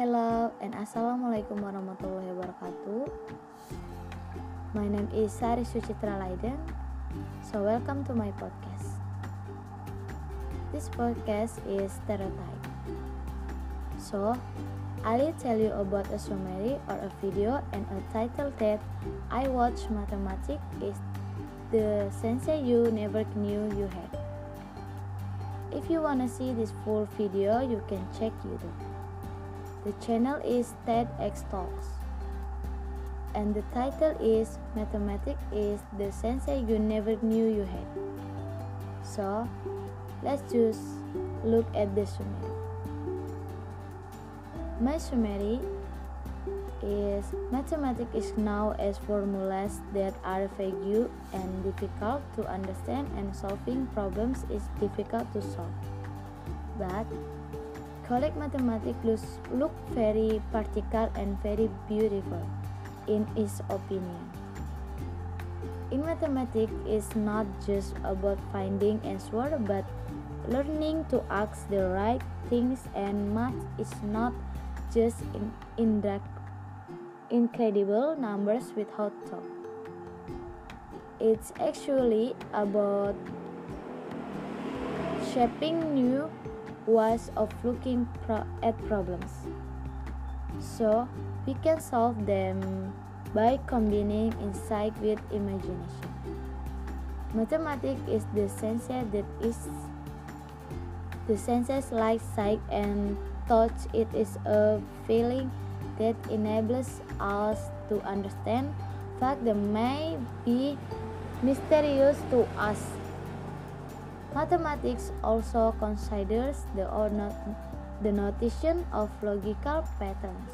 Assalamualaikum warahmatullahi wabarakatuh. My name is Sari Sucitra Laiden. So welcome to my podcast. This podcast is stereotype. So I'll tell you about a summary or a video and a title that I watch mathematics is the sense you never knew you had. If you wanna see this full video, you can check YouTube. The channel is TEDx Talks. And the title is Mathematics is the sense you never knew you had. So, let's just look at the summary. My summary is mathematics is now as formulas that are vague and difficult to understand and solving problems is difficult to solve. But Collect mathematics looks, look very practical and very beautiful in his opinion. In mathematics is not just about finding answer but learning to ask the right things and math is not just in, in incredible numbers without thought. It's actually about shaping new ways of looking pro at problems. So, we can solve them by combining insight with imagination. Mathematics is the sense that is the senses like sight and touch. It is a feeling that enables us to understand facts that may be mysterious to us Mathematics also considers the, not, the notation of logical patterns,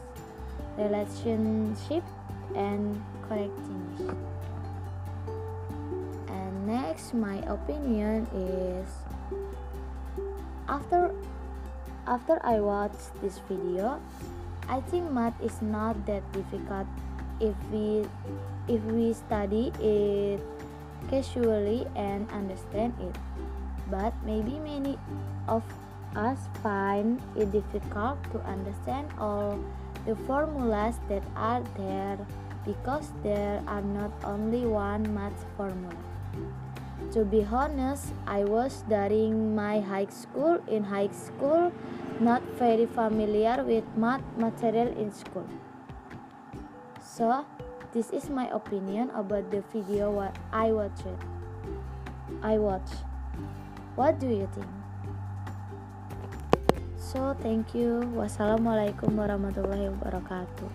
relationship, and correctness. And next, my opinion is after after I watched this video, I think math is not that difficult if we if we study it casually and understand it but maybe many of us find it difficult to understand all the formulas that are there because there are not only one math formula. To be honest, I was during my high school in high school not very familiar with math material in school. So, this is my opinion about the video what I watched. I watched. What do you think? So, thank you. Wassalamualaikum warahmatullahi wabarakatuh.